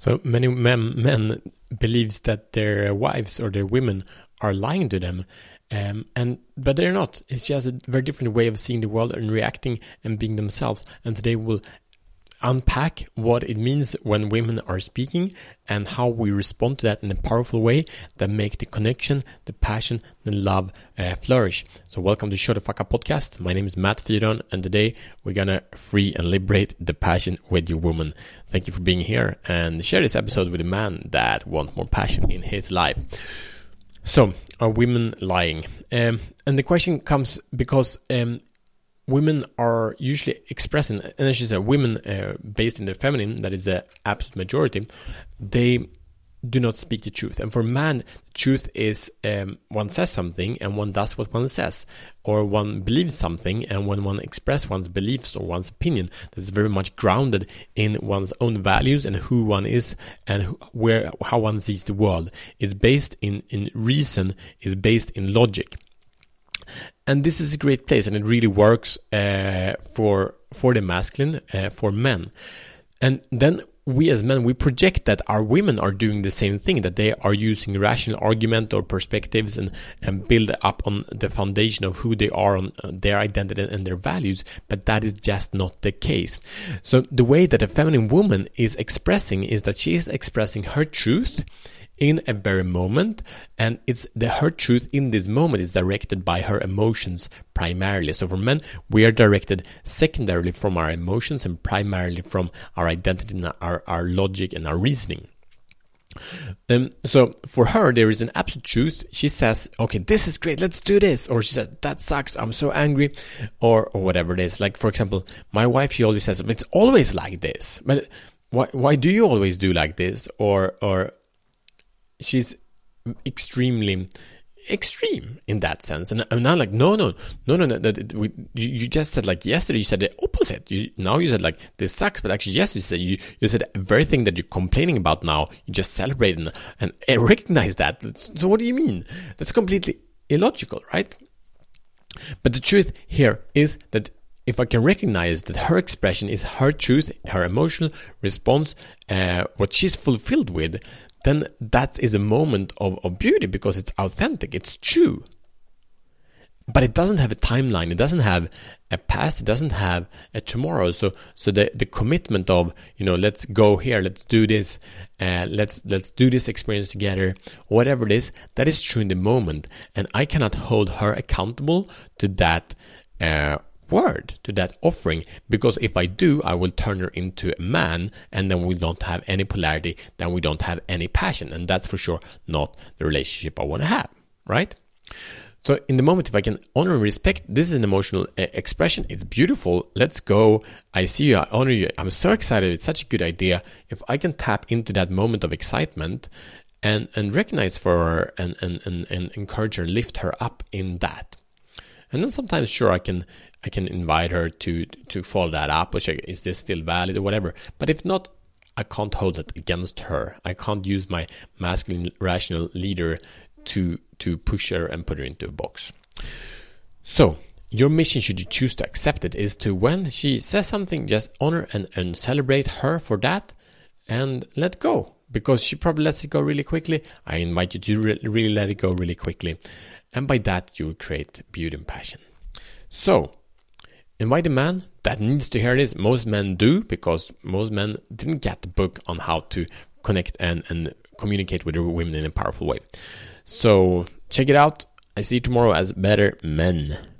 So many men, men believes that their wives or their women are lying to them, um, and but they're not. It's just a very different way of seeing the world and reacting and being themselves. And today we'll unpack what it means when women are speaking and how we respond to that in a powerful way that make the connection, the passion, the love uh, flourish. So welcome to Show the Fuck Up podcast. My name is Matt Fyron and today we're gonna free and liberate the passion with your woman. Thank you for being here and share this episode with a man that wants more passion in his life. So, are women lying? Um, and the question comes because um, women are usually expressing, and I should say, women uh, based in the feminine, that is the absolute majority, they do not speak the truth. And for man, truth is um, one says something and one does what one says, or one believes something, and when one expresses one's beliefs or one's opinion, that's very much grounded in one's own values and who one is and who, where how one sees the world. It's based in in reason, is based in logic and this is a great place and it really works uh, for for the masculine uh, for men. And then we as men we project that our women are doing the same thing that they are using rational argument or perspectives and and build up on the foundation of who they are on uh, their identity and their values but that is just not the case. So the way that a feminine woman is expressing is that she is expressing her truth in a very moment and it's the her truth in this moment is directed by her emotions primarily so for men we are directed secondarily from our emotions and primarily from our identity and our, our logic and our reasoning um, so for her, there is an absolute truth. She says, "Okay, this is great. Let's do this," or she says, "That sucks. I'm so angry," or or whatever it is. Like for example, my wife, she always says, "It's always like this." But why why do you always do like this? Or or she's extremely extreme in that sense. And i'm now like no no no no no that we, you, you just said like yesterday you said the opposite. You now you said like this sucks but actually yesterday you said you, you said everything that you're complaining about now. You just celebrate and, and recognize that. So what do you mean? That's completely illogical right? But the truth here is that if I can recognize that her expression is her truth, her emotional response, uh, what she's fulfilled with, then that is a moment of, of beauty because it's authentic, it's true. But it doesn't have a timeline, it doesn't have a past, it doesn't have a tomorrow. So so the, the commitment of, you know, let's go here, let's do this, uh, let's let's do this experience together, whatever it is, that is true in the moment. And I cannot hold her accountable to that uh, word to that offering because if I do, I will turn her into a man and then we don't have any polarity, then we don't have any passion. And that's for sure not the relationship I want to have, right? So, in the moment, if I can honor and respect, this is an emotional uh, expression. It's beautiful. Let's go. I see you. I honor you. I'm so excited. It's such a good idea. If I can tap into that moment of excitement and, and recognize for her and, and, and, and encourage her, lift her up in that. And then sometimes, sure, I can I can invite her to to follow that up check is this still valid or whatever. But if not, I can't hold it against her. I can't use my masculine rational leader to to push her and put her into a box. So your mission, should you choose to accept it, is to when she says something, just honor and, and celebrate her for that and let go. Because she probably lets it go really quickly. I invite you to re- really let it go really quickly. And by that, you will create beauty and passion. So, invite a man that needs to hear this. Most men do because most men didn't get the book on how to connect and, and communicate with women in a powerful way. So check it out. I see you tomorrow as better men.